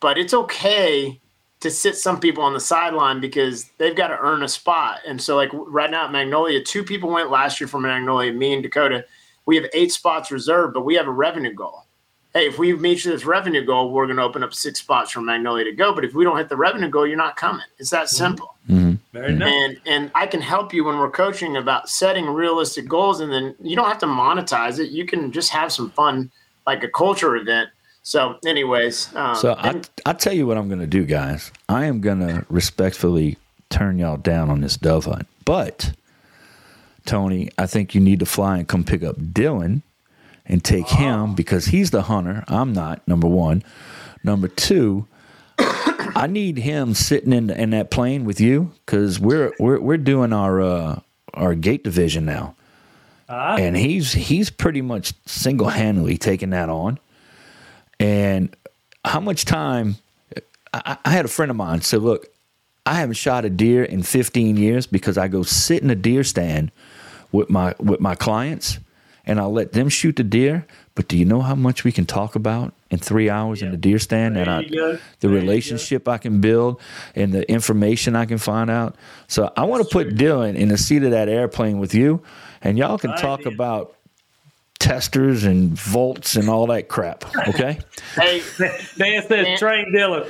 but it's okay to sit some people on the sideline because they've got to earn a spot. And so, like right now at Magnolia, two people went last year from Magnolia, me and Dakota. We have eight spots reserved, but we have a revenue goal hey, if we meet this revenue goal, we're going to open up six spots for Magnolia to go. But if we don't hit the revenue goal, you're not coming. It's that mm-hmm. simple. Mm-hmm. Very nice. And and I can help you when we're coaching about setting realistic goals, and then you don't have to monetize it. You can just have some fun, like a culture event. So, anyways, um, so I I tell you what I'm going to do, guys. I am going to respectfully turn y'all down on this dove hunt, but. Tony, I think you need to fly and come pick up Dylan and take oh. him because he's the hunter. I'm not. Number one. Number two, I need him sitting in in that plane with you because we're we're we're doing our uh, our gate division now, uh and he's he's pretty much single handedly taking that on. And how much time? I, I had a friend of mine say, "Look, I haven't shot a deer in 15 years because I go sit in a deer stand with my with my clients." And I'll let them shoot the deer. But do you know how much we can talk about in three hours in the deer stand? There and I, the There relationship I can build and the information I can find out. So I want to put Dylan in the seat of that airplane with you, and y'all can talk about testers and volts and all that crap. Okay. Hey, Dan says train Dylan.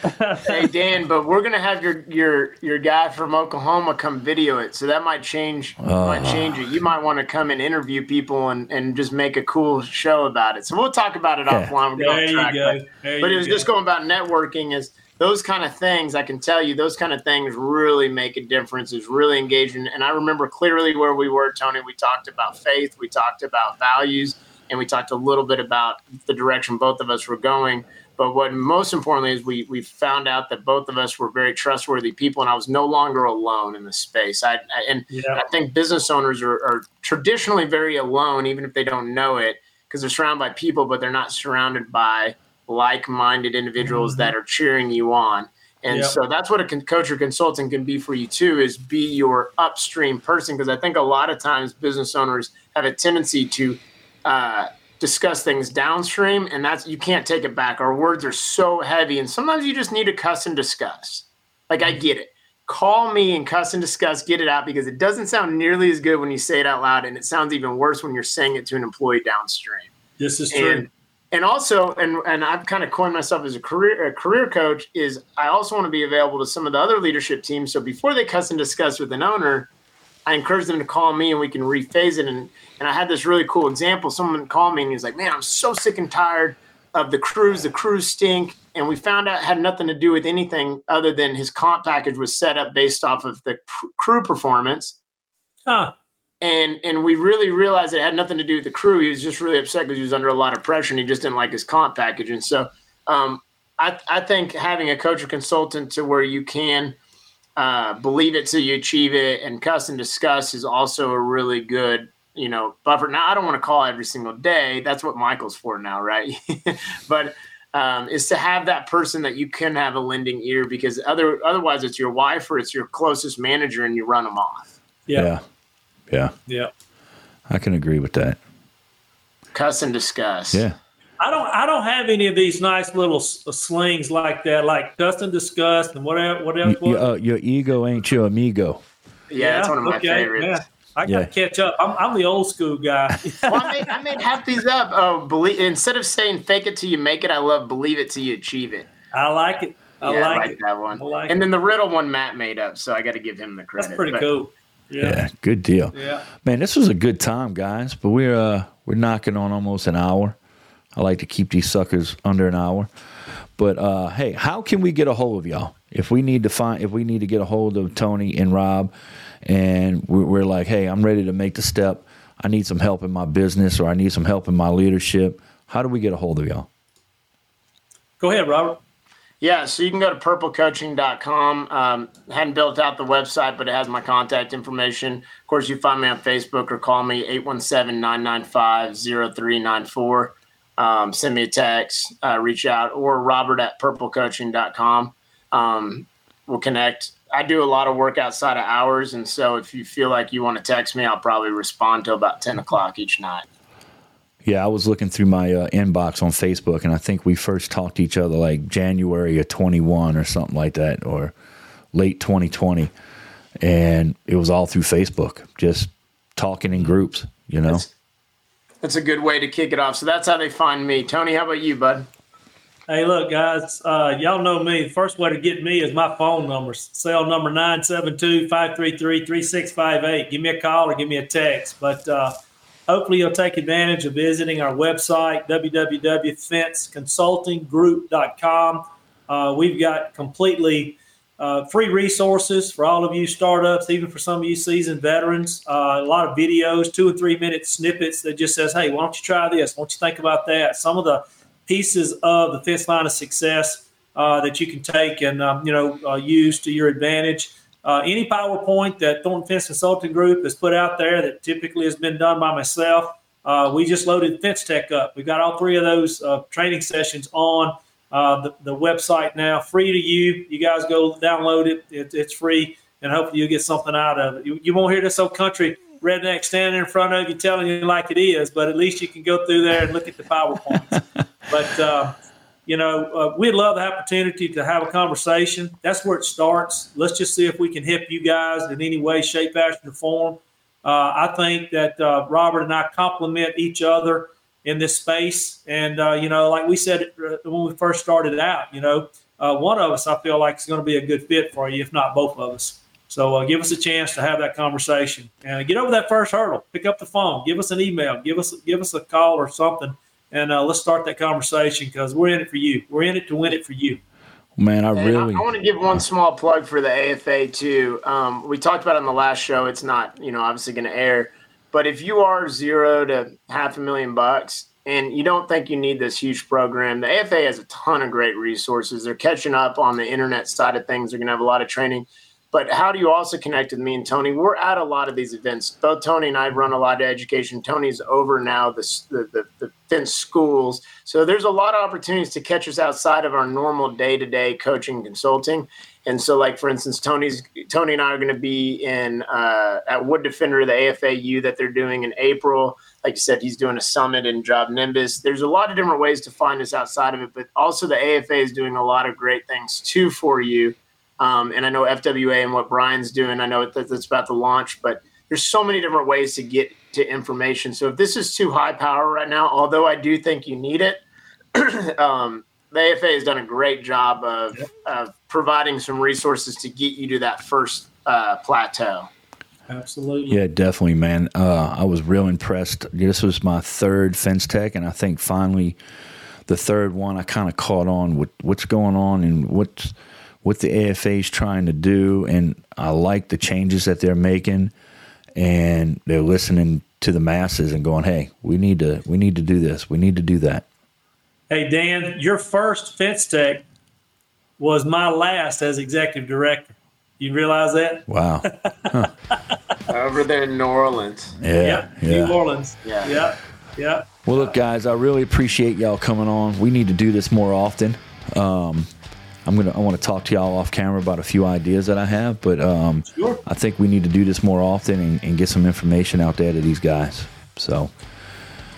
hey Dan, but we're gonna have your your your guy from Oklahoma come video it, so that might change might ah. change it. You might want to come and interview people and, and just make a cool show about it. So we'll talk about it Yeah. offline. We're There off you track, go. But, There but you it was go. just going about networking is those kind of things. I can tell you those kind of things really make a difference. Is really engaging. And I remember clearly where we were, Tony. We talked about faith. We talked about values. And we talked a little bit about the direction both of us were going. But what most importantly is we we found out that both of us were very trustworthy people, and I was no longer alone in the space. I, I and Yeah. I think business owners are, are traditionally very alone, even if they don't know it, because they're surrounded by people, but they're not surrounded by like-minded individuals that are cheering you on. And Yep. so that's what a con- coach or consultant can be for you too, is be your upstream person. Because I think a lot of times business owners have a tendency to uh, discuss things downstream, and that's you can't take it back. Our words are so heavy, and sometimes you just need to cuss and discuss. Like I get it. Call me and cuss and discuss, get it out because it doesn't sound nearly as good when you say it out loud, and it sounds even worse when you're saying it to an employee downstream this is true. and and also and and I've kind of coined myself as a career a career coach is I also want to be available to some of the other leadership teams. So before they cuss and discuss with an owner, I encourage them to call me and we can rephase it. And and I had this really cool example. Someone called me and he's like, "Man, I'm so sick and tired of the crews. The crews stink." And we found out had nothing to do with anything other than his comp package was set up based off of the cr- crew performance Huh. And and we really realized it had nothing to do with the crew. He was just really upset because he was under a lot of pressure and he just didn't like his comp package. And so um, I I think having a coach or consultant to where you can uh, believe it till you achieve it and cuss and discuss is also a really good you know buffer. Now I don't want to call every single day. That's what Michael's for now, right? *laughs* but um, is to have that person that you can have a lending ear because other otherwise it's your wife or it's your closest manager and you run them off. Yeah. Yeah. Yeah. Yeah. I can agree with that. Cuss and discuss. Yeah. I don't. I don't have any of these nice little uh, slings like that, like cuss and disgust and whatever. What else? Y- y- uh, your ego ain't your amigo. Yeah, that's one of my okay, favorites. yeah. I got to catch up. I'm, I'm the old school guy. *laughs* Well, I made, I made half these up. Oh, believe instead of saying "fake it till you make it," I love "believe it till you achieve it." I like it. I yeah, like, it. that one. I like and it. then the riddle one Matt made up, so I got to give him the credit. That's pretty But- cool. Yeah. Yeah. Good deal. Yeah. Man, this was a good time, guys. But we're uh we're knocking on almost an hour. I like to keep these suckers under an hour. But uh hey, how can we get a hold of y'all? If we need to find if we need to get a hold of Tony and Rob and we're, we're like, hey, I'm ready to make the step. I need some help in my business or I need some help in my leadership. How do we get a hold of y'all? Go ahead, Robert. Yeah, so you can go to purplecoaching.com. Um, hadn't built out the website, but it has my contact information. Of course, you find me on Facebook or call me 817-995-0394. Um, send me a text, uh, reach out, or robert at purplecoaching.com. Um, we'll connect. I do a lot of work outside of hours, and so if you feel like you want to text me, I'll probably respond till about 10 o'clock each night. Yeah, I was looking through my uh, inbox on Facebook, and I think we first talked to each other like January of 21 or something like that, or late 2020. And it was all through Facebook, just talking in groups, you know? That's, that's a good way to kick it off. So that's how they find me. Tony, how about you, bud? Hey, look, guys, uh, y'all know me. The first way to get me is my phone number, cell number 972 533 3658. Give me a call or give me a text. But uh, hopefully, you'll take advantage of visiting our website, www.fenceconsultinggroup.com. Uh, we've got completely uh, free resources for all of you startups, even for some of you seasoned veterans. Uh, a lot of videos, two or three minute snippets that just says, "Hey, why don't you try this? Why don't you think about that?" Some of the pieces of the fence line of success uh, that you can take and um, you know uh, use to your advantage. Uh, any PowerPoint that Thornton Fence Consulting Group has put out there that typically has been done by myself, uh, we just loaded Fence Tech up. We've got all three of those uh, training sessions on uh, the, the website now, free to you. You guys go download it. it it's free, and hopefully you'll get something out of it. You, you won't hear this old country redneck standing in front of you telling you like it is, but at least you can go through there and look at the PowerPoints. *laughs* but uh, you know, uh, we'd love the opportunity to have a conversation. That's where it starts. Let's just see if we can help you guys in any way, shape, fashion, or form. Uh, I think that uh, Robert and I complement each other in this space. And, uh, you know, like we said uh, when we first started out, you know, uh, one of us I feel like is going to be a good fit for you, if not both of us. So give us a chance to have that conversation and get over that first hurdle. Pick up the phone, give us an email, give us give us a call or something and uh, let's start that conversation because we're in it for you. We're in it to win it for you. Man, I really. I, I, want to give one small plug for the AFA too. Um, we talked about it on the last show. It's not, you know, obviously going to air, but if you are zero to half a million bucks and you don't think you need this huge program, the AFA has a ton of great resources. They're catching up on the internet side of things. They're going to have a lot of training. But how do you also connect with me and Tony? We're at a lot of these events. Both Tony and I run a lot of education. Tony's over now the the, the, the fence schools, so there's a lot of opportunities to catch us outside of our normal day to day coaching and consulting. And so, like for instance, Tony's Tony and I are going to be in uh, at Wood Defender, the AFAU that they're doing in April. Like you said, he's doing a summit in JobNimbus. There's a lot of different ways to find us outside of it, but also the AFA is doing a lot of great things too for you um, and I know FWA and what Brian's doing, I know that that's about to launch, but there's so many different ways to get to information. So if this is too high power right now, although I do think you need it, *clears throat* um, the AFA has done a great job of, of providing some resources to get you to that first uh, plateau. Absolutely. Yeah, definitely, man. Uh, I was real impressed. This was my third fence tech, and I think finally the third one I kind of caught on with what's going on and what's – what the AFA is trying to do, and I like the changes that they're making, and they're listening to the masses and going, "Hey, we need to we need to do this. We need to do that." Hey Dan, your first fence tech was my last as executive director. You realize that? Wow. Huh. *laughs* Over there in New Orleans. Yeah, yeah. New Orleans. Yeah. Yeah. Yeah. Well, look, guys, I really appreciate y'all coming on. We need to do this more often. Um, I'm gonna I want to talk to y'all off camera about a few ideas that I have, but um, sure. I think we need to do this more often and, and, get some information out there to these guys. So,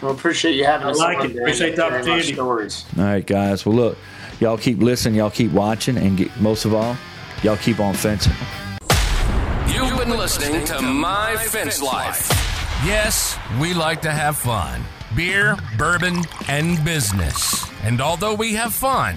well, appreciate you having I us. like it. Appreciate the opportunity. Stories. All right, guys. Well, look, y'all keep listening, y'all keep watching, and get, most of all, y'all keep on fencing. You've been listening to My Fence Life. Yes, we like to have fun beer, bourbon, and business. And although we have fun,